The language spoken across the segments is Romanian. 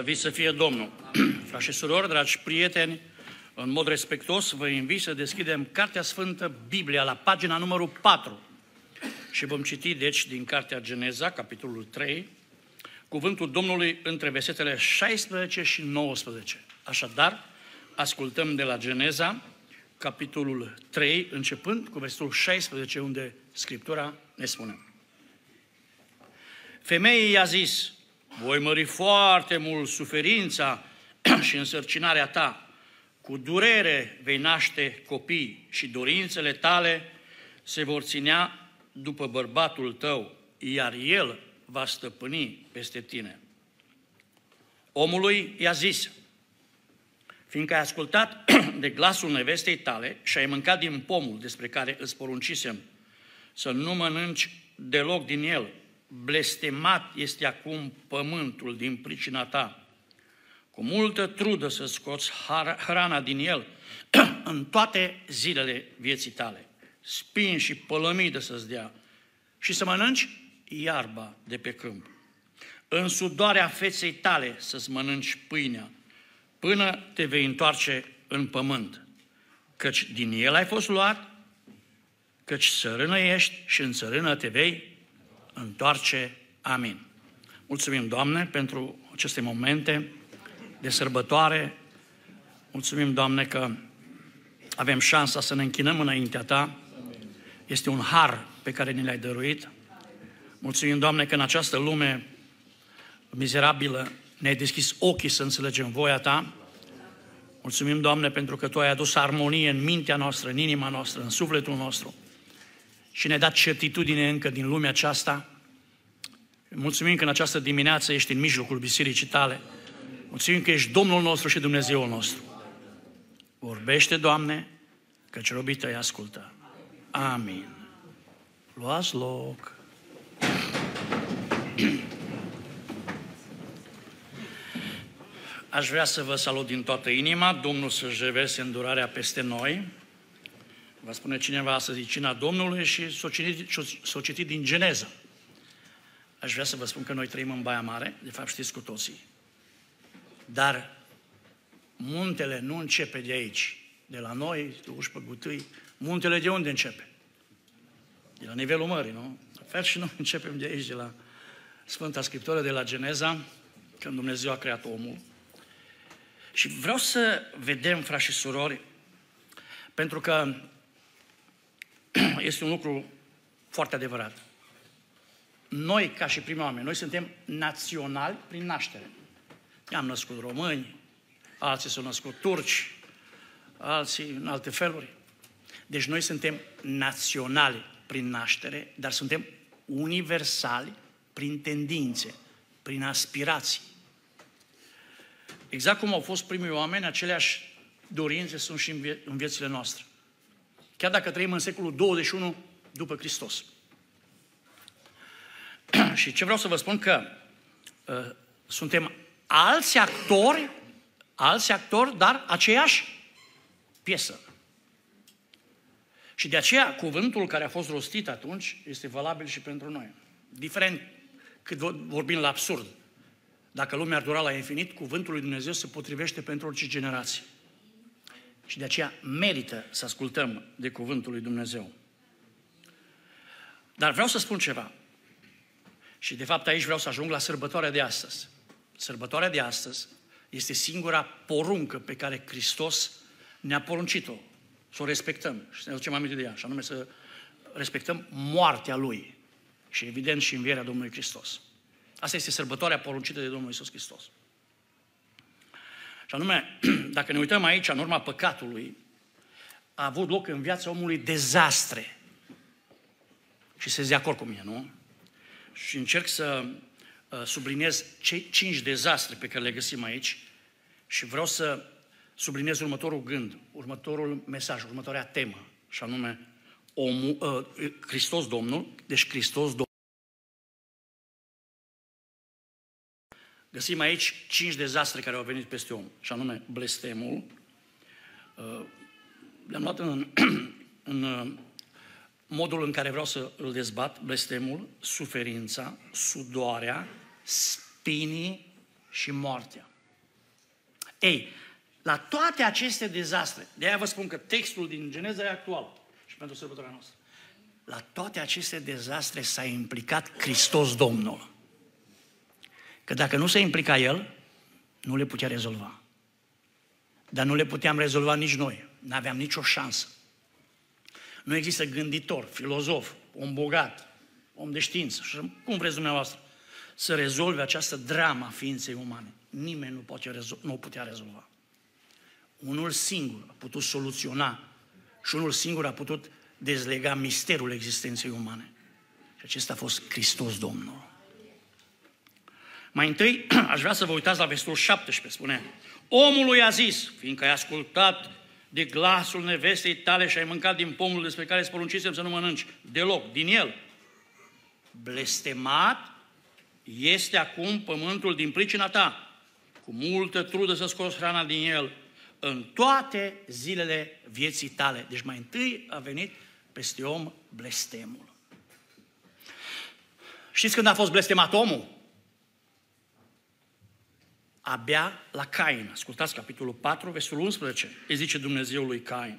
Slăvit să fie Domnul! Frați și surori, dragi prieteni, în mod respectos vă invit să deschidem Cartea Sfântă Biblia la pagina numărul 4 și vom citi deci din Cartea Geneza, capitolul 3, cuvântul Domnului între versetele 16 și 19. Așadar, ascultăm de la Geneza, capitolul 3, începând cu versetul 16, unde Scriptura ne spune. Femeii i-a zis, voi mări foarte mult suferința și însărcinarea ta, cu durere vei naște copii și dorințele tale se vor ținea după bărbatul tău, iar el va stăpâni peste tine. Omului i-a zis, fiindcă ai ascultat de glasul nevestei tale și ai mâncat din pomul despre care îți poruncisem să nu mănânci deloc din el, blestemat este acum pământul din pricina ta. Cu multă trudă să scoți hrana din el în toate zilele vieții tale. Spin și pălămidă să-ți dea și să mănânci iarba de pe câmp. În sudoarea feței tale să-ți mănânci pâinea, până te vei întoarce în pământ, căci din el ai fost luat, căci sărână ești și în sărână te vei întoarce. Amin. Mulțumim, Doamne, pentru aceste momente de sărbătoare. Mulțumim, Doamne, că avem șansa să ne închinăm înaintea Ta. Este un har pe care ni l-ai dăruit. Mulțumim, Doamne, că în această lume mizerabilă ne-ai deschis ochii să înțelegem voia Ta. Mulțumim, Doamne, pentru că Tu ai adus armonie în mintea noastră, în inima noastră, în sufletul nostru și ne-ai dat certitudine încă din lumea aceasta. Mulțumim că în această dimineață ești în mijlocul bisericii tale. Mulțumim că ești Domnul nostru și Dumnezeul nostru. Vorbește, Doamne, căci robii tăi ascultă. Amin. Luați loc. Aș vrea să vă salut din toată inima, Domnul să-și reverse îndurarea peste noi. Va spune cineva astăzi cina Domnului și s-o citit, s-o citit din Geneză. Aș vrea să vă spun că noi trăim în Baia Mare, de fapt știți cu toții. Dar muntele nu începe de aici, de la noi, de uși pe gutâi. Muntele de unde începe? De la nivelul mării, nu? La fel și noi începem de aici, de la Sfânta Scriptură, de la Geneza, când Dumnezeu a creat omul. Și vreau să vedem, frați și surori, pentru că este un lucru foarte adevărat. Noi, ca și primi oameni, noi suntem naționali prin naștere. Ne-am născut români, alții s-au născut turci, alții în alte feluri. Deci noi suntem naționali prin naștere, dar suntem universali prin tendințe, prin aspirații. Exact cum au fost primii oameni, aceleași dorințe sunt și în, vie- în viețile noastre. Chiar dacă trăim în secolul 21 după Hristos. și ce vreau să vă spun că uh, suntem alți actori, alți actori, dar aceeași piesă. Și de aceea cuvântul care a fost rostit atunci este valabil și pentru noi. Diferent cât vorbim la absurd. Dacă lumea ar dura la infinit, cuvântul lui Dumnezeu se potrivește pentru orice generație. Și de aceea merită să ascultăm de cuvântul lui Dumnezeu. Dar vreau să spun ceva. Și de fapt aici vreau să ajung la sărbătoarea de astăzi. Sărbătoarea de astăzi este singura poruncă pe care Hristos ne-a poruncit-o. Să o respectăm și să ne aducem aminte de ea. Și anume să respectăm moartea Lui. Și evident și învierea Domnului Hristos. Asta este sărbătoarea poruncită de Domnul Isus Hristos. Și anume, dacă ne uităm aici, în urma păcatului, a avut loc în viața omului dezastre. Și se de acord cu mine, nu? Și încerc să uh, subliniez cei cinci dezastre pe care le găsim aici și vreau să subliniez următorul gând, următorul mesaj, următoarea temă, și anume omul, uh, Hristos Domnul, deci Hristos Domnul. Găsim aici cinci dezastre care au venit peste om, și anume blestemul. Uh, le-am luat în, în uh, modul în care vreau să îl dezbat, blestemul, suferința, sudoarea, spinii și moartea. Ei, la toate aceste dezastre, de aia vă spun că textul din Geneza e actual și pentru sărbătoarea noastră. La toate aceste dezastre s-a implicat Hristos Domnul. Că dacă nu se implica El, nu le putea rezolva. Dar nu le puteam rezolva nici noi. Nu aveam nicio șansă. Nu există gânditor, filozof, om bogat, om de știință, și cum vreți dumneavoastră, să rezolve această dramă a ființei umane. Nimeni nu, poate rezolva, nu o putea rezolva. Unul singur a putut soluționa și unul singur a putut dezlega misterul existenței umane. Și acesta a fost Hristos Domnul. Mai întâi, aș vrea să vă uitați la versetul 17, spune, Omului a zis, fiindcă ai ascultat de glasul nevestei tale și ai mâncat din pomul despre care îți poruncisem să nu mănânci deloc, din el. Blestemat este acum pământul din pricina ta, cu multă trudă să scoți hrana din el în toate zilele vieții tale. Deci mai întâi a venit peste om blestemul. Știți când a fost blestemat omul? Abia la Cain. Ascultați capitolul 4, versul 11. Îi zice Dumnezeu lui Cain.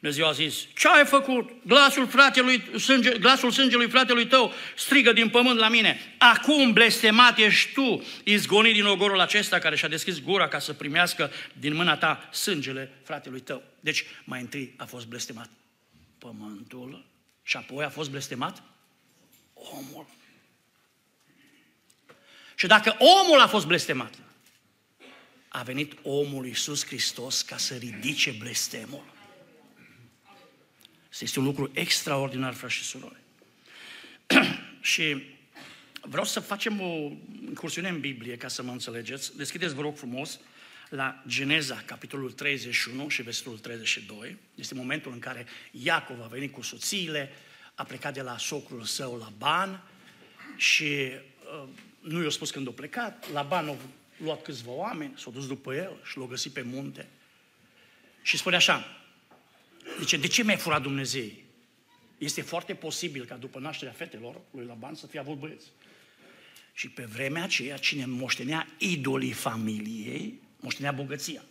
Dumnezeu a zis, ce ai făcut? Glasul, fratelui, sânge, glasul sângelui fratelui tău strigă din pământ la mine. Acum blestemat ești tu, izgonit din ogorul acesta care și-a deschis gura ca să primească din mâna ta sângele fratelui tău. Deci, mai întâi a fost blestemat pământul și apoi a fost blestemat omul. Și dacă omul a fost blestemat, a venit omul Iisus Hristos ca să ridice blestemul. Este un lucru extraordinar, frați și surori. și vreau să facem o incursiune în Biblie ca să mă înțelegeți. Deschideți, vă rog frumos, la Geneza, capitolul 31 și versetul 32. Este momentul în care Iacov a venit cu soțiile, a plecat de la socrul său la Ban și uh, nu i-a spus când a plecat. Laban a luat câțiva oameni, s-au dus după el și l-au găsit pe munte. Și spune așa, zice, de ce mi-ai furat Dumnezeu? Este foarte posibil ca după nașterea fetelor lui Laban să fie avut băieți. Și pe vremea aceea, cine moștenea idolii familiei, moștenea bogăția.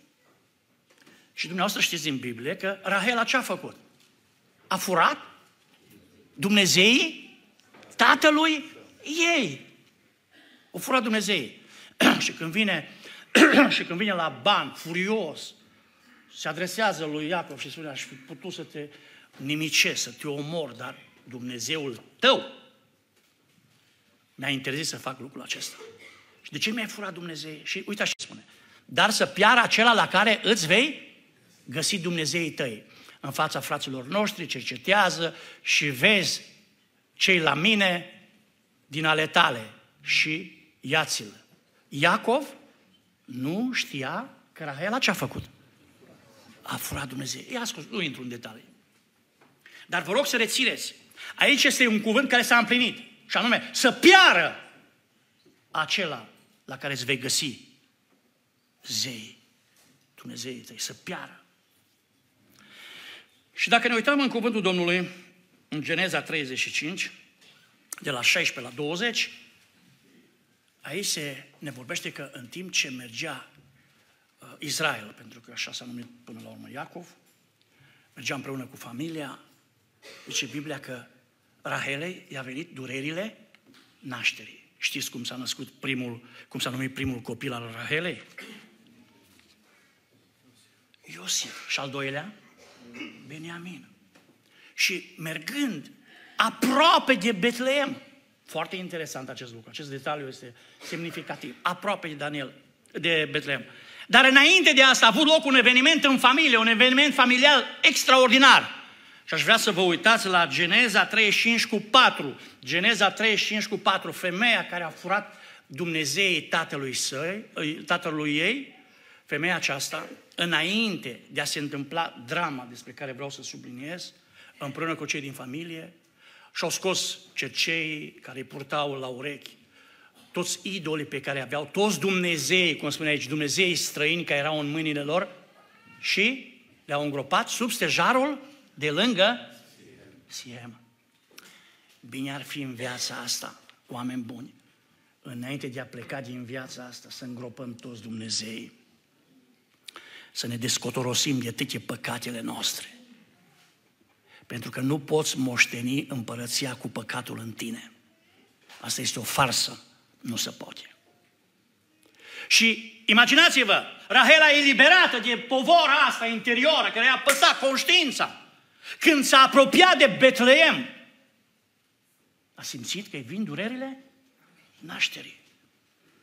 Și dumneavoastră știți din Biblie că Rahela ce a făcut? A furat Dumnezeii tatălui ei. O furat Dumnezeii. Și când vine și când vine la ban, furios, se adresează lui Iacov și spune, aș fi putut să te nimicesc, să te omor, dar Dumnezeul tău mi-a interzis să fac lucrul acesta. Și de ce mi-ai furat Dumnezeu? Și uite așa spune. Dar să piară acela la care îți vei găsi Dumnezeii tăi. În fața fraților noștri, cercetează și vezi cei la mine din ale tale și iați-l. Iacov nu știa că Rahela ce a făcut? A furat Dumnezeu. Ia scos, nu intru în detalii. Dar vă rog să rețineți. Aici este un cuvânt care s-a împlinit. Și anume, să piară acela la care îți vei găsi zei. Dumnezeu tăi, să piară. Și dacă ne uităm în cuvântul Domnului, în Geneza 35, de la 16 la 20, Aici se ne vorbește că în timp ce mergea uh, Israel, pentru că așa s-a numit până la urmă Iacov, mergea împreună cu familia, zice Biblia că Rahelei i-a venit durerile nașterii. Știți cum s-a născut primul, cum s-a numit primul copil al Rahelei? Iosif. Și al doilea? Beniamin. Și mergând aproape de Betleem, foarte interesant acest lucru, acest detaliu este semnificativ, aproape de Daniel, de Betlehem. Dar înainte de asta a avut loc un eveniment în familie, un eveniment familial extraordinar. Și aș vrea să vă uitați la Geneza 35 cu 4. Geneza 35 cu 4, femeia care a furat Dumnezeii tatălui, săi, tatălui ei, femeia aceasta, înainte de a se întâmpla drama despre care vreau să subliniez, împreună cu cei din familie, și-au scos cercei care îi purtau la urechi, toți idolii pe care aveau, toți Dumnezei, cum spune aici, Dumnezei străini care erau în mâinile lor și le-au îngropat sub stejarul de lângă Siem. Bine ar fi în viața asta, oameni buni, înainte de a pleca din viața asta, să îngropăm toți Dumnezei. să ne descotorosim de toate păcatele noastre. Pentru că nu poți moșteni împărăția cu păcatul în tine. Asta este o farsă, nu se poate. Și imaginați-vă, Rahela e eliberată de povora asta interioară care i-a păsat conștiința. Când s-a apropiat de Betleem, a simțit că îi vin durerile nașterii.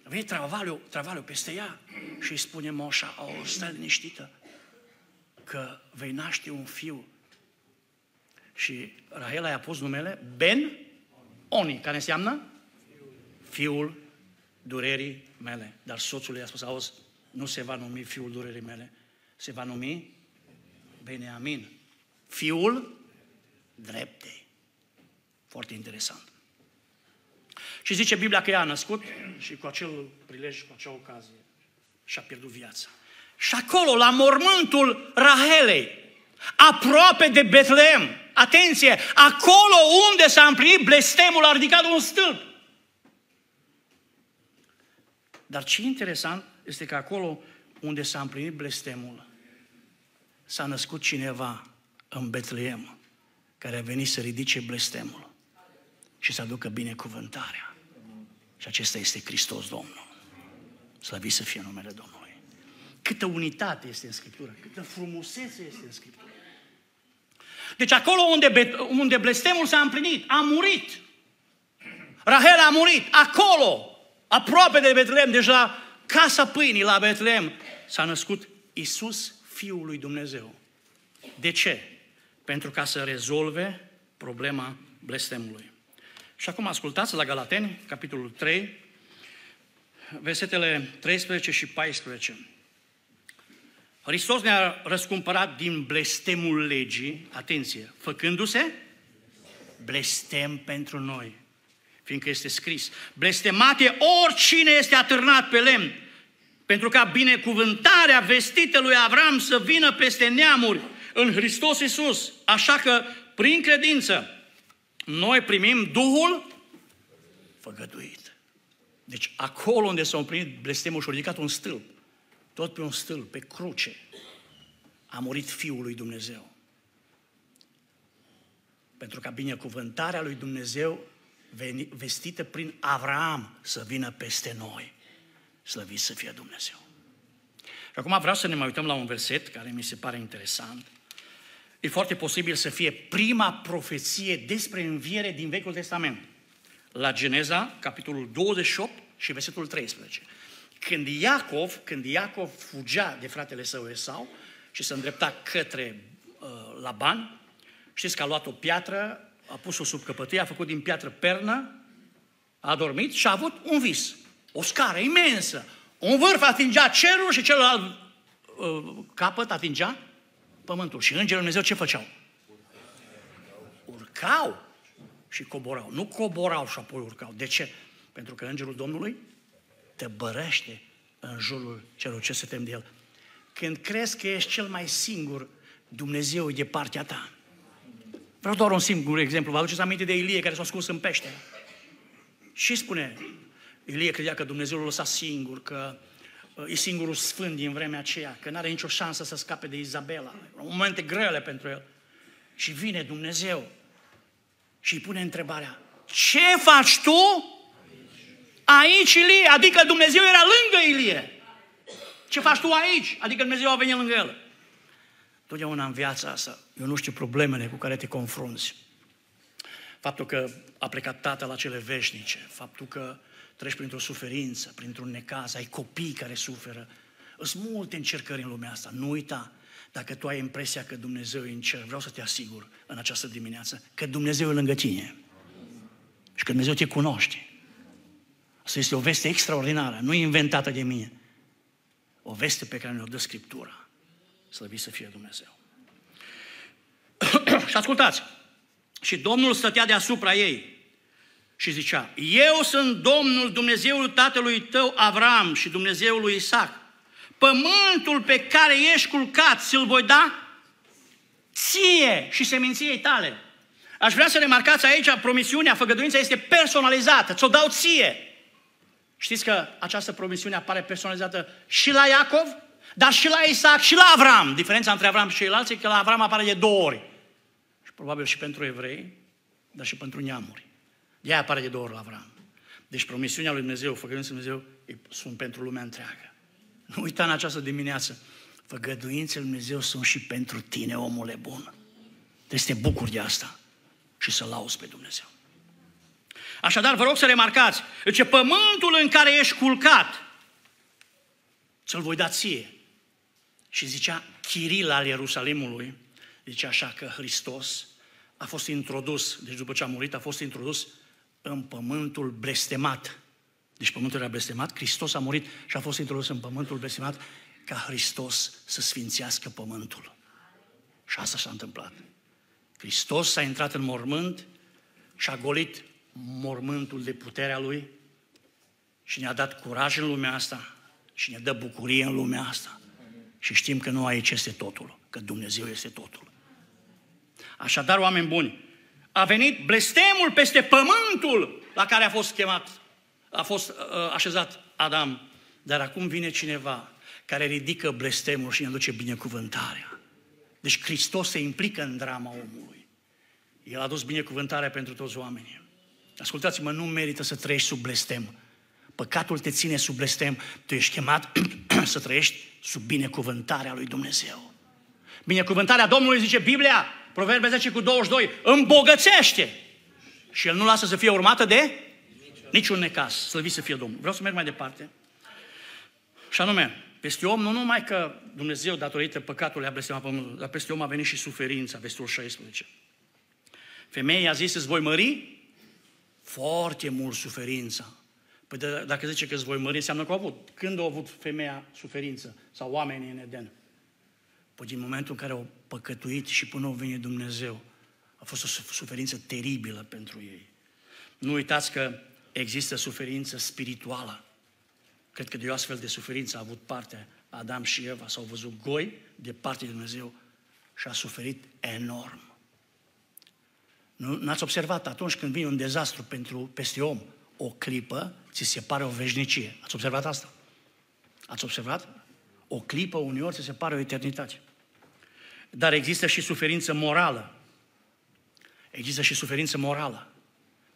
Vine travaliu, travaliu peste ea și îi spune moșa, o, stai liniștită, că vei naște un fiu. Și Rahela i-a pus numele Ben Oni, care înseamnă fiul durerii mele. Dar soțul i-a spus, auzi, nu se va numi fiul durerii mele, se va numi Beneamin, fiul dreptei. Foarte interesant. Și zice Biblia că ea a născut și cu acel prilej, cu acea ocazie, și-a pierdut viața. Și acolo, la mormântul Rahelei, aproape de Betleem, atenție, acolo unde s-a împlinit blestemul, a ridicat un stâlp. Dar ce interesant este că acolo unde s-a împlinit blestemul, s-a născut cineva în Betleem care a venit să ridice blestemul și să aducă binecuvântarea. Și acesta este Hristos Domnul. Slăvit să fie numele Domnului. Câtă unitate este în Scriptură, câtă frumusețe este în Scriptură. Deci acolo unde, unde blestemul s-a împlinit, a murit. Rahel a murit. Acolo, aproape de Betlehem, deja casa pâinii la Betlehem, s-a născut Isus, Fiul lui Dumnezeu. De ce? Pentru ca să rezolve problema blestemului. Și acum ascultați la Galateni, capitolul 3, versetele 13 și 14. Hristos ne-a răscumpărat din blestemul legii, atenție, făcându-se blestem pentru noi, fiindcă este scris, blestemate oricine este atârnat pe lemn, pentru ca binecuvântarea vestită lui Avram să vină peste neamuri în Hristos Iisus. Așa că, prin credință, noi primim Duhul făgăduit. Deci acolo unde s-a împlinit blestemul și a ridicat un stâlp, tot pe un stâlp, pe cruce, a murit Fiul lui Dumnezeu. Pentru ca binecuvântarea lui Dumnezeu vestită prin Avram să vină peste noi. Slăvit să fie Dumnezeu. Și acum vreau să ne mai uităm la un verset care mi se pare interesant. E foarte posibil să fie prima profeție despre înviere din Vechiul Testament. La Geneza, capitolul 28 și versetul 13. Când Iacov, când Iacov fugea de fratele său Esau și se îndrepta către uh, Laban, știți că a luat o piatră, a pus-o sub căpătâie, a făcut din piatră pernă, a dormit și a avut un vis. O scară imensă. Un vârf atingea cerul și celălalt uh, capăt atingea pământul. Și îngerul Dumnezeu ce făceau? Urcau și coborau. Nu coborau și apoi urcau. De ce? Pentru că îngerul Domnului te bărește în jurul celor ce se tem de el. Când crezi că ești cel mai singur, Dumnezeu e de partea ta. Vreau doar un singur exemplu. Vă aduceți aminte de Ilie care s-a ascuns în pește. Și spune, Ilie credea că Dumnezeu l-a lăsat singur, că e singurul sfânt din vremea aceea, că nu are nicio șansă să scape de Izabela. Momente grele pentru el. Și vine Dumnezeu și îi pune întrebarea, ce faci tu aici, Ilie? Adică Dumnezeu era lângă Ilie. Ce faci tu aici? Adică Dumnezeu a venit lângă el. Totdeauna în viața asta, eu nu știu problemele cu care te confrunți. Faptul că a plecat tata la cele veșnice, faptul că treci printr-o suferință, printr-un necaz, ai copii care suferă. Sunt multe încercări în lumea asta. Nu uita, dacă tu ai impresia că Dumnezeu e în cer, vreau să te asigur în această dimineață că Dumnezeu e lângă tine. Și că Dumnezeu te cunoaște. Asta este o veste extraordinară, nu inventată de mine. O veste pe care ne-o dă Scriptura. Slăvit să fie Dumnezeu. și ascultați, și Domnul stătea deasupra ei și zicea, eu sunt Domnul Dumnezeul tatălui tău Avram și Dumnezeul lui Isaac. Pământul pe care ești culcat ți-l voi da ție și seminției tale. Aș vrea să remarcați aici, promisiunea, făgăduința este personalizată, ți-o dau ție. Știți că această promisiune apare personalizată și la Iacov, Dar și la Isaac și la Avram. Diferența între Avram și ceilalți e că la Avram apare de două ori. Și probabil și pentru evrei, dar și pentru neamuri. De aia apare de două ori la Avram. Deci promisiunea lui Dumnezeu, făgăduința lui Dumnezeu, sunt pentru lumea întreagă. Nu uita în această dimineață, făgăduințele lui Dumnezeu sunt și pentru tine, omule bun. Trebuie să te bucuri de asta și să lauzi pe Dumnezeu. Așadar, vă rog să remarcați, ce pământul în care ești culcat, ți-l voi da ție. Și zicea Chiril al Ierusalimului, zice așa că Hristos a fost introdus, deci după ce a murit, a fost introdus în pământul blestemat. Deci pământul era blestemat, Hristos a murit și a fost introdus în pământul blestemat ca Hristos să sfințească pământul. Și asta s-a întâmplat. Hristos s-a intrat în mormânt și a golit mormântul de puterea Lui și ne-a dat curaj în lumea asta și ne dă bucurie în lumea asta. Și știm că nu aici este totul, că Dumnezeu este totul. Așadar, oameni buni, a venit blestemul peste pământul la care a fost chemat, a fost uh, așezat Adam. Dar acum vine cineva care ridică blestemul și ne aduce binecuvântarea. Deci Hristos se implică în drama omului. El a adus binecuvântarea pentru toți oamenii. Ascultați-mă, nu merită să trăiești sub blestem. Păcatul te ține sub blestem. Tu ești chemat să trăiești sub binecuvântarea lui Dumnezeu. Binecuvântarea Domnului, zice Biblia, Proverbe 10 cu 22, îmbogățește. Și el nu lasă să fie urmată de niciun necas. Slăvit să fie Domnul. Vreau să merg mai departe. Și anume, peste om nu numai că Dumnezeu, datorită păcatului, a blestemat pământul, dar peste om a venit și suferința, vestul 16. Femeia a zis, îți voi mări foarte mult suferința. Păi de, dacă zice că îți voi mări, înseamnă că au avut. Când au avut femeia suferință sau oamenii în Eden? Păi din momentul în care au păcătuit și până au venit Dumnezeu, a fost o suferință teribilă pentru ei. Nu uitați că există suferință spirituală. Cred că de o astfel de suferință a avut parte Adam și Eva, s-au văzut goi de parte de Dumnezeu și a suferit enorm. Nu, n-ați observat atunci când vine un dezastru pentru, peste om, o clipă, ți se pare o veșnicie. Ați observat asta? Ați observat? O clipă uneori ți se pare o eternitate. Dar există și suferință morală. Există și suferință morală.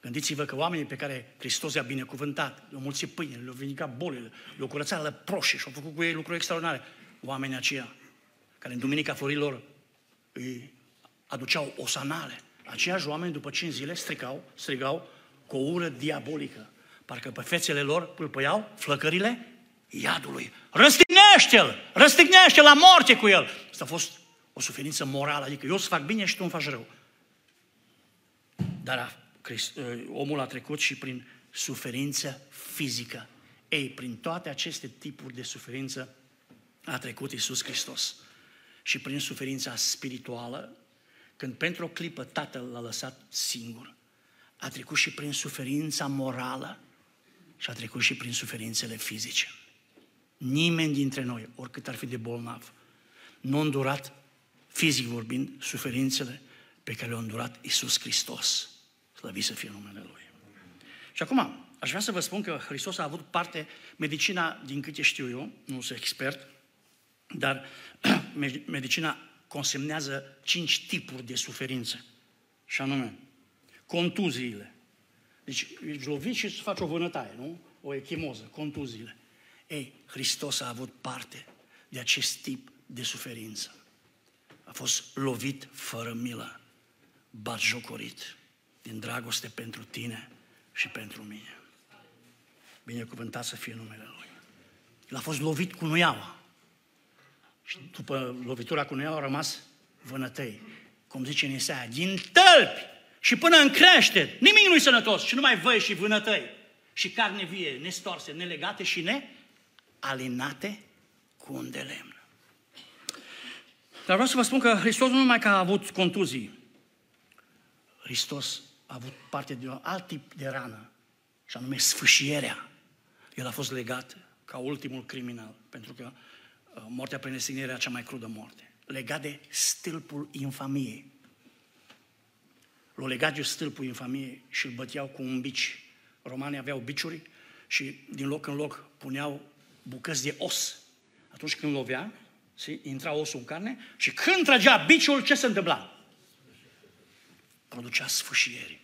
Gândiți-vă că oamenii pe care Hristos i-a binecuvântat, le-au mulțit pâine, le-au vindicat bolile, le-au curățat lăproșii și au făcut cu ei lucruri extraordinare. Oamenii aceia, care în Duminica Florilor îi aduceau osanale, aceiași oameni după cinci zile strigau, strigau cu o ură diabolică. Parcă pe fețele lor pâlpăiau flăcările iadului. Răstignește-l! Răstignește la moarte cu el! Asta a fost o suferință morală, adică eu să fac bine și tu îmi faci rău. Dar a, Christ, ă, omul a trecut și prin suferință fizică. Ei, prin toate aceste tipuri de suferință a trecut Isus Hristos. Și prin suferința spirituală, când pentru o clipă Tatăl l-a lăsat singur, a trecut și prin suferința morală și a trecut și prin suferințele fizice. Nimeni dintre noi, oricât ar fi de bolnav, nu a îndurat, fizic vorbind, suferințele pe care le-a îndurat Isus Hristos. Slăvit să fie numele Lui. Și acum, aș vrea să vă spun că Hristos a avut parte, medicina, din câte știu eu, nu sunt expert, dar medicina consemnează cinci tipuri de suferințe. Și anume, contuziile. Deci ești lovit și îți faci o vânătaie, nu? O echimoză, contuziile. Ei, Hristos a avut parte de acest tip de suferință. A fost lovit fără milă, batjocorit, din dragoste pentru tine și pentru mine. Binecuvântat să fie numele Lui. El a fost lovit cu nuiaua. Și după lovitura cu nuiaua a rămas vânătăi. Cum zice în Isaia, din tălpi și până în crește, nimic nu-i sănătos, și numai văi și vânătăi. Și carne vie, nestorse, nelegate și nealinate cu un de lemn. Dar vreau să vă spun că Hristos nu numai că a avut contuzii, Hristos a avut parte de un alt tip de rană, și anume sfâșierea. El a fost legat ca ultimul criminal, pentru că uh, moartea prin era cea mai crudă moarte. Legat de stâlpul infamiei. L-au legat de stâlpul infamiei și îl băteau cu un bici. Romanii aveau biciuri și din loc în loc puneau bucăți de os Atunci când lovea, intra osul în carne și când tragea biciul, ce se întâmpla? Producea sfâșieri.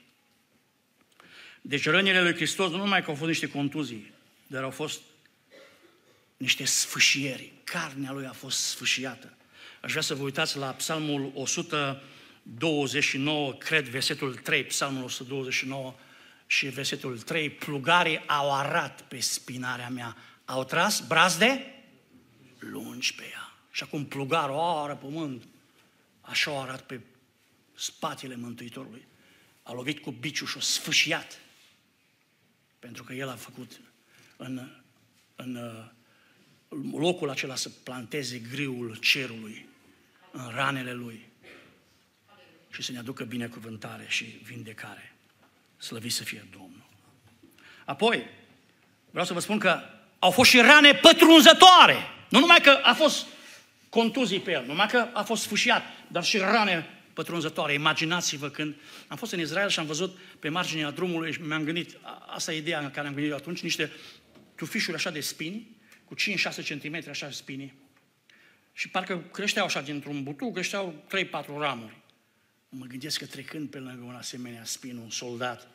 Deci rănile lui Hristos nu numai că au fost niște contuzii, dar au fost niște sfâșieri. Carnea lui a fost sfâșiată. Aș vrea să vă uitați la psalmul 129, cred, versetul 3, psalmul 129 și versetul 3, plugarii au arat pe spinarea mea, au tras brazde lungi pe ea. Și acum plugarul o ară pământ, așa o arat pe spatele Mântuitorului. A lovit cu biciul și o sfâșiat. Pentru că el a făcut în, în locul acela să planteze griul cerului în ranele lui și să ne aducă binecuvântare și vindecare. Slăvit să fie Domnul. Apoi, vreau să vă spun că au fost și rane pătrunzătoare. Nu numai că a fost contuzii pe el, numai că a fost sfâșiat, dar și rane pătrunzătoare. Imaginați-vă când am fost în Israel și am văzut pe marginea drumului și mi-am gândit, asta e ideea în care am gândit atunci, niște tufișuri așa de spini, cu 5-6 cm așa spini. Și parcă creșteau așa dintr-un butuc, creșteau 3-4 ramuri. Mă gândesc că trecând pe lângă un asemenea spin, un soldat,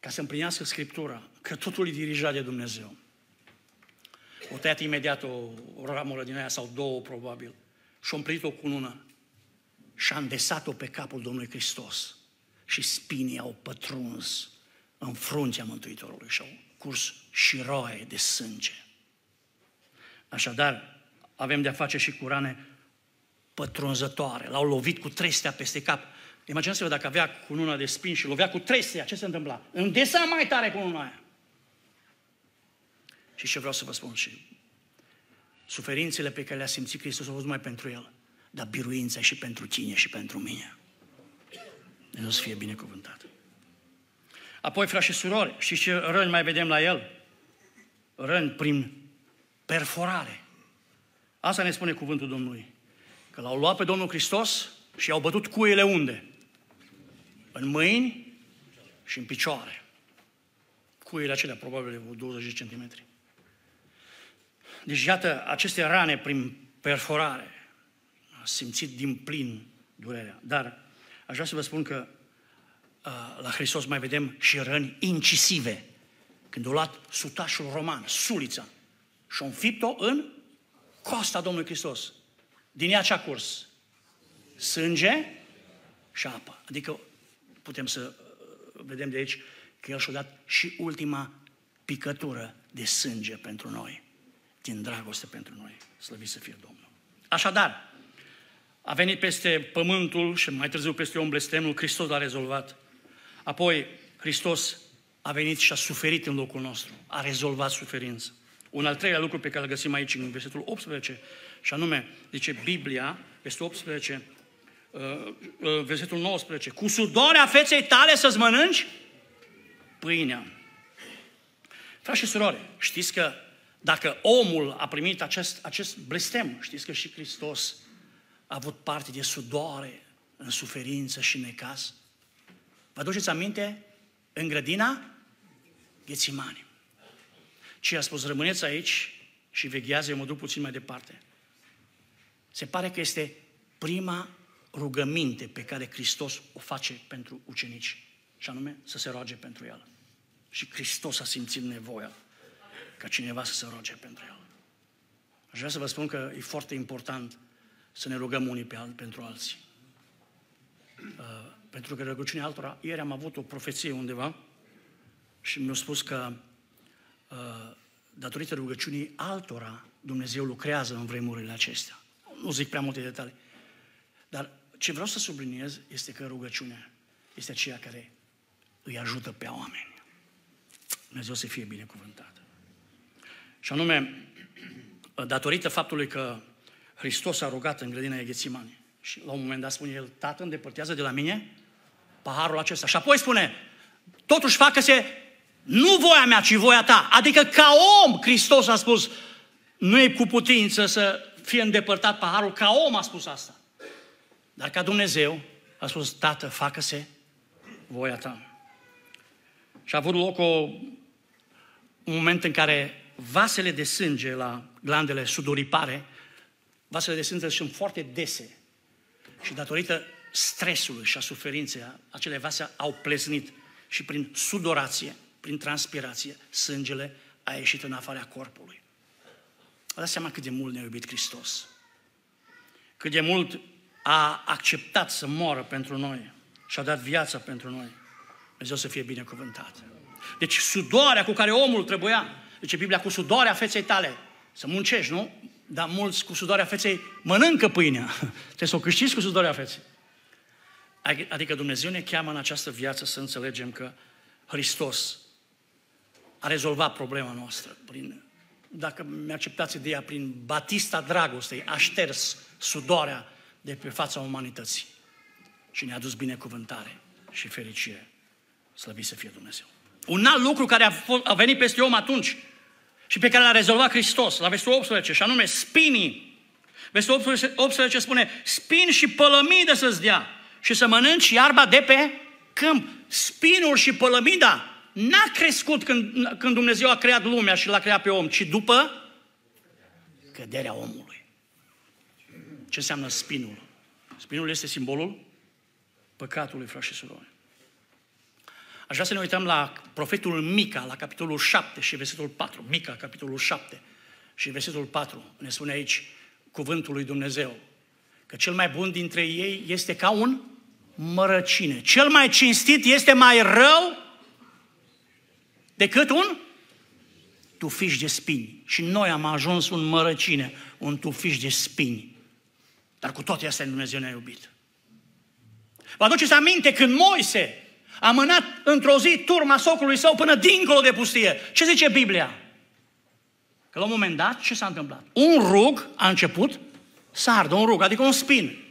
ca să împlinească Scriptura, că totul e dirijat de Dumnezeu. O tăiat imediat o, o ramură din aia sau două probabil și-o împlinit-o cu una și a îndesat-o pe capul Domnului Hristos și spinii au pătruns în fruntea Mântuitorului și au curs și roaie de sânge. Așadar, avem de-a face și cu rane pătrunzătoare. L-au lovit cu trestea peste cap. Imaginați-vă dacă avea cununa de spin și lovea cu trestea, ce se întâmpla? Îndesa mai tare cununa aia. Și ce vreau să vă spun și suferințele pe care le-a simțit Hristos au fost numai pentru El, dar biruința și pentru tine și pentru mine. Dumnezeu să fie binecuvântat. Apoi, frați și surori, și ce răni mai vedem la El? Răni prin perforare. Asta ne spune cuvântul Domnului. Că l-au luat pe Domnul Hristos și i-au bătut cuile unde? În mâini și în picioare. Cuile acelea probabil de 20 cm. Deci, iată, aceste rane prin perforare a simțit din plin durerea. Dar aș vrea să vă spun că la Hristos mai vedem și răni incisive. Când a luat sutașul roman, sulița, și a înfipt-o în costa Domnului Hristos. Din ea ce-a curs? Sânge și apă. Adică putem să uh, vedem de aici că El și-a dat și ultima picătură de sânge pentru noi, din dragoste pentru noi. Slăvit să fie Domnul. Așadar, a venit peste pământul și mai târziu peste om blestemul, Hristos l-a rezolvat. Apoi, Hristos a venit și a suferit în locul nostru, a rezolvat suferința. Un al treilea lucru pe care îl găsim aici în versetul 18, și anume, zice Biblia, este 18, uh, uh, versetul 19, cu sudoarea feței tale să-ți mănânci pâinea. Frați și surori, știți că dacă omul a primit acest, acest blestem, știți că și Hristos a avut parte de sudoare în suferință și necaz? Vă aduceți aminte? În grădina Ghețimani. Și a spus, rămâneți aici și veghează, eu mă duc puțin mai departe. Se pare că este prima rugăminte pe care Hristos o face pentru ucenici. Și anume, să se roage pentru el. Și Hristos a simțit nevoia ca cineva să se roage pentru el. Aș vrea să vă spun că e foarte important să ne rugăm unii pe alt, pentru alții. Uh, pentru că rugăciunea altora, ieri am avut o profeție undeva și mi-a spus că Uh, datorită rugăciunii altora, Dumnezeu lucrează în vremurile acestea. Nu zic prea multe detalii. Dar ce vreau să subliniez este că rugăciunea este aceea care îi ajută pe oameni. Dumnezeu să fie binecuvântat. Și anume, datorită faptului că Hristos a rugat în grădina Eghețimani și la un moment dat spune el, Tată, îndepărtează de la mine paharul acesta. Și apoi spune, totuși facă-se nu voia mea, ci voia ta. Adică ca om, Hristos a spus, nu e cu putință să fie îndepărtat paharul, ca om a spus asta. Dar ca Dumnezeu a spus, Tată, facă-se voia ta. Și a avut loc o, un moment în care vasele de sânge la glandele sudoripare, vasele de sânge sunt foarte dese și datorită stresului și a suferinței, acele vase au pleznit și prin sudorație, prin transpirație, sângele a ieșit în afara corpului. Vă dați seama cât de mult ne-a iubit Hristos. Cât de mult a acceptat să moară pentru noi și a dat viața pentru noi. Dumnezeu să fie binecuvântat. Deci sudoarea cu care omul trebuia, zice Biblia, cu sudoarea feței tale, să muncești, nu? Dar mulți cu sudoarea feței mănâncă pâinea. Trebuie să o câștigi cu sudoarea feței. Adică Dumnezeu ne cheamă în această viață să înțelegem că Hristos a rezolvat problema noastră. Prin, dacă mi-acceptați ideea, prin batista dragostei, a șters sudoarea de pe fața umanității și ne-a dus binecuvântare și fericire. Slăvit să fie Dumnezeu. Un alt lucru care a, fost, a venit peste om atunci și pe care l-a rezolvat Hristos, la versetul 18, și anume spinii. Versetul 18 spune, spini și pălămidă să-ți dea și să mănânci iarba de pe câmp. Spinul și pălămida n-a crescut când, când Dumnezeu a creat lumea și l-a creat pe om, ci după căderea omului. Ce înseamnă spinul? Spinul este simbolul păcatului, frați și surori. Aș vrea să ne uităm la profetul Mica, la capitolul 7 și versetul 4. Mica, capitolul 7 și versetul 4. Ne spune aici cuvântul lui Dumnezeu că cel mai bun dintre ei este ca un mărăcine. Cel mai cinstit este mai rău decât un tufiș de spini. Și noi am ajuns un mărăcine, un tufiș de spini. Dar cu toate astea Dumnezeu ne-a iubit. Vă aduceți aminte când Moise a mânat într-o zi turma socului său până dincolo de pustie. Ce zice Biblia? Că la un moment dat, ce s-a întâmplat? Un rug a început să ardă, un rug, adică un spin.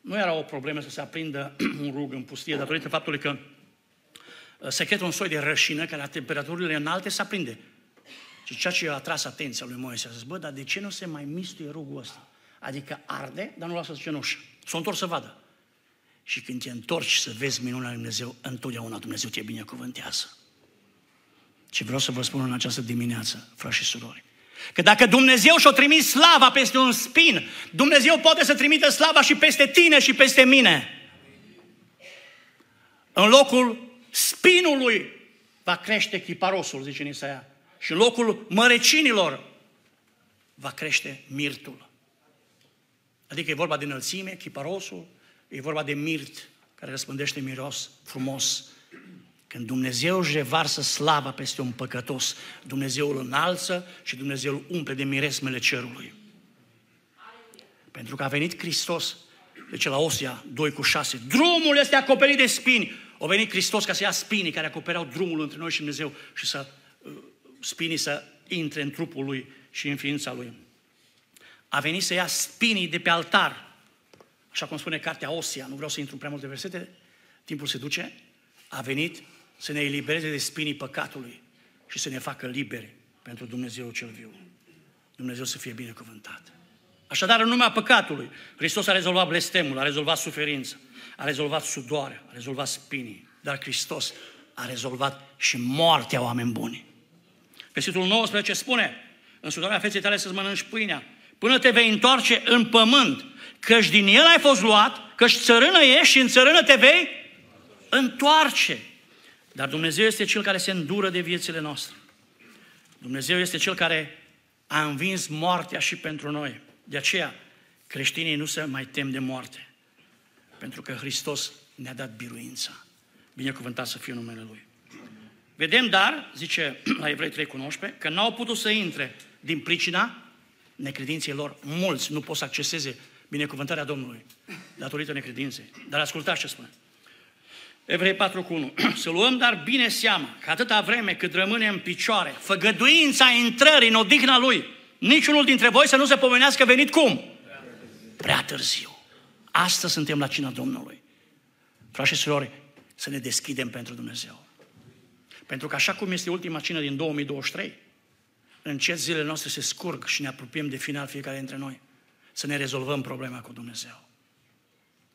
Nu era o problemă să se aprindă un rug în pustie, datorită faptului că uh, secretul un soi de rășină care la temperaturile înalte se aprinde. Și ceea ce a atras atenția lui Moise a zis, bă, dar de ce nu se mai mistuie rugul ăsta? Adică arde, dar nu lasă cenușă. S-a întors să vadă. Și când te întorci să vezi minunea lui Dumnezeu, întotdeauna Dumnezeu te binecuvântează. Ce vreau să vă spun în această dimineață, frați și surori, că dacă Dumnezeu și-o trimis slava peste un spin, Dumnezeu poate să trimită slava și peste tine și peste mine. În locul spinului va crește chiparosul, zice în Isaia. Și în locul mărecinilor va crește mirtul. Adică e vorba de înălțime, chiparosul, E vorba de mirt care răspândește miros frumos. Când Dumnezeu își revarsă slava peste un păcătos, Dumnezeu îl înalță și Dumnezeu îl umple de miresmele cerului. Pentru că a venit Hristos, deci la Osia 2 cu 6, drumul este acoperit de spini. A venit Hristos ca să ia spinii care acopereau drumul între noi și Dumnezeu și să uh, spinii să intre în trupul lui și în ființa lui. A venit să ia spinii de pe altar, așa cum spune cartea Osia, nu vreau să intru prea multe versete, timpul se duce, a venit să ne elibereze de spinii păcatului și să ne facă liberi pentru Dumnezeu cel viu. Dumnezeu să fie binecuvântat. Așadar, în numea păcatului, Hristos a rezolvat blestemul, a rezolvat suferința, a rezolvat sudoarea, a rezolvat spinii, dar Hristos a rezolvat și moartea oameni buni. Versetul 19 spune, în sudoarea feței tale să-ți mănânci pâinea, până te vei întoarce în pământ, căci din el ai fost luat, căci țărână ești și în țărână te vei întoarce. Dar Dumnezeu este Cel care se îndură de viețile noastre. Dumnezeu este Cel care a învins moartea și pentru noi. De aceea, creștinii nu se mai tem de moarte. Pentru că Hristos ne-a dat biruința. Binecuvântat să fie numele Lui. Vedem, dar, zice la Evrei 3 cu 19, că n-au putut să intre din pricina necredinței lor. Mulți nu pot să acceseze binecuvântarea Domnului, datorită necredinței. Dar ascultați ce spune. Evrei 4 cu 1. Să luăm dar bine seama că atâta vreme cât rămâne în picioare făgăduința intrării în odihna Lui, niciunul dintre voi să nu se pomenească venit cum? Prea târziu. Astăzi suntem la cina Domnului. Frați și surori, să ne deschidem pentru Dumnezeu. Pentru că așa cum este ultima cină din 2023, încet zilele noastre se scurg și ne apropiem de final fiecare dintre noi să ne rezolvăm problema cu Dumnezeu.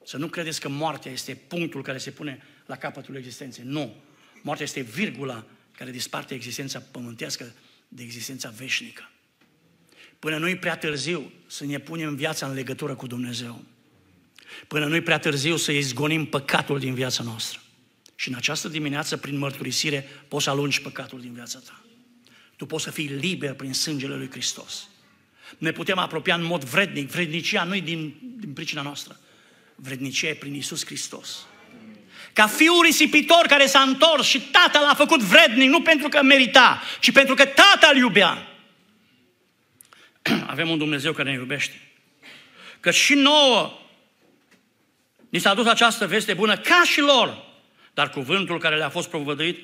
Să nu credeți că moartea este punctul care se pune la capătul existenței. Nu. Moartea este virgula care disparte existența pământească de existența veșnică. până nu-i prea târziu să ne punem viața în legătură cu Dumnezeu. Până nu-i prea târziu să izgonim păcatul din viața noastră. Și în această dimineață, prin mărturisire, poți să alungi păcatul din viața ta. Tu poți să fii liber prin sângele lui Hristos. Ne putem apropia în mod vrednic. Vrednicia nu e din, din pricina noastră. Vrednicia e prin Isus Hristos. Ca fiul risipitor care s-a întors și tatăl l-a făcut vrednic, nu pentru că merita, ci pentru că tatăl îl iubea. Avem un Dumnezeu care ne iubește. Că și nouă ni s-a adus această veste bună ca și lor, dar cuvântul care le-a fost provăduit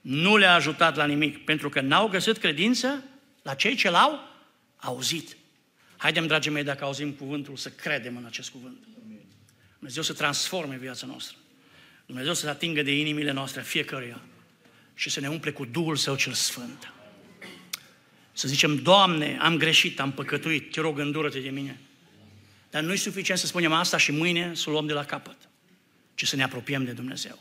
nu le-a ajutat la nimic, pentru că n-au găsit credință la cei ce l-au auzit. Haidem, dragii mei, dacă auzim cuvântul, să credem în acest cuvânt. Dumnezeu să transforme viața noastră. Dumnezeu să se atingă de inimile noastre fiecăruia și să ne umple cu Duhul Său cel Sfânt. Să zicem, Doamne, am greșit, am păcătuit, te rog, îndură-te de mine. Dar nu e suficient să spunem asta și mâine să o luăm de la capăt, ci să ne apropiem de Dumnezeu.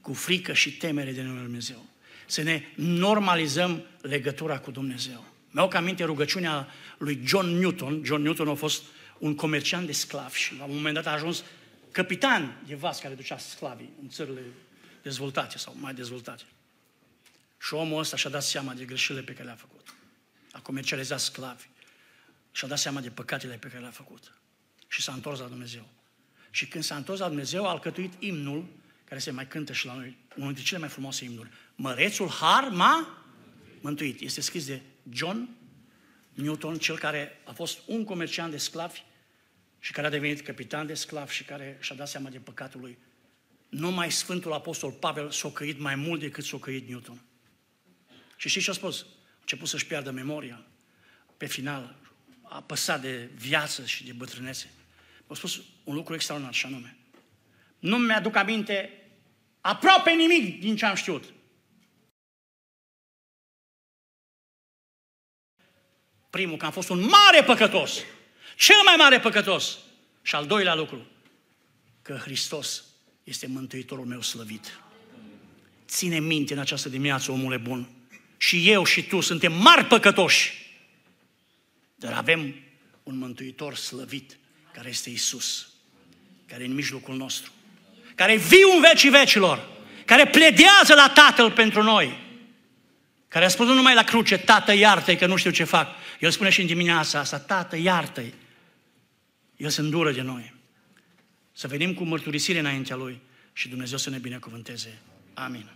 Cu frică și temere de numele Dumnezeu. Să ne normalizăm legătura cu Dumnezeu. Mi-au aminte rugăciunea lui John Newton. John Newton a fost un comerciant de sclavi și la un moment dat a ajuns capitan de vas care ducea sclavii în țările dezvoltate sau mai dezvoltate. Și omul ăsta și-a dat seama de greșelile pe care le-a făcut. A comercializat sclavi. Și-a dat seama de păcatele pe care le-a făcut. Și s-a întors la Dumnezeu. Și când s-a întors la Dumnezeu, a alcătuit imnul care se mai cântă și la noi, unul dintre cele mai frumoase imnuri. Mărețul Har m-a mântuit. Este scris de John Newton, cel care a fost un comerciant de sclavi și care a devenit capitan de sclav și care și-a dat seama de păcatul lui. Numai Sfântul Apostol Pavel s-a căit mai mult decât s-a căit Newton. Și știți ce a spus? A început să-și piardă memoria. Pe final, a păsat de viață și de bătrânețe. A spus un lucru extraordinar și anume. Nu mi-aduc aminte aproape nimic din ce am știut. Primul, că am fost un mare păcătos. Cel mai mare păcătos. Și al doilea lucru, că Hristos este Mântuitorul meu slăvit. Ține minte în această dimineață, omule bun. Și eu și tu suntem mari păcătoși. Dar avem un Mântuitor slăvit, care este Isus, care e în mijlocul nostru, care e viu în vecii vecilor, care pledează la Tatăl pentru noi, care a spus nu numai la cruce, Tată, iartă că nu știu ce fac. El spune și în dimineața asta, Tată, iartă-i. El se îndură de noi. Să venim cu mărturisire înaintea Lui și Dumnezeu să ne binecuvânteze. Amin.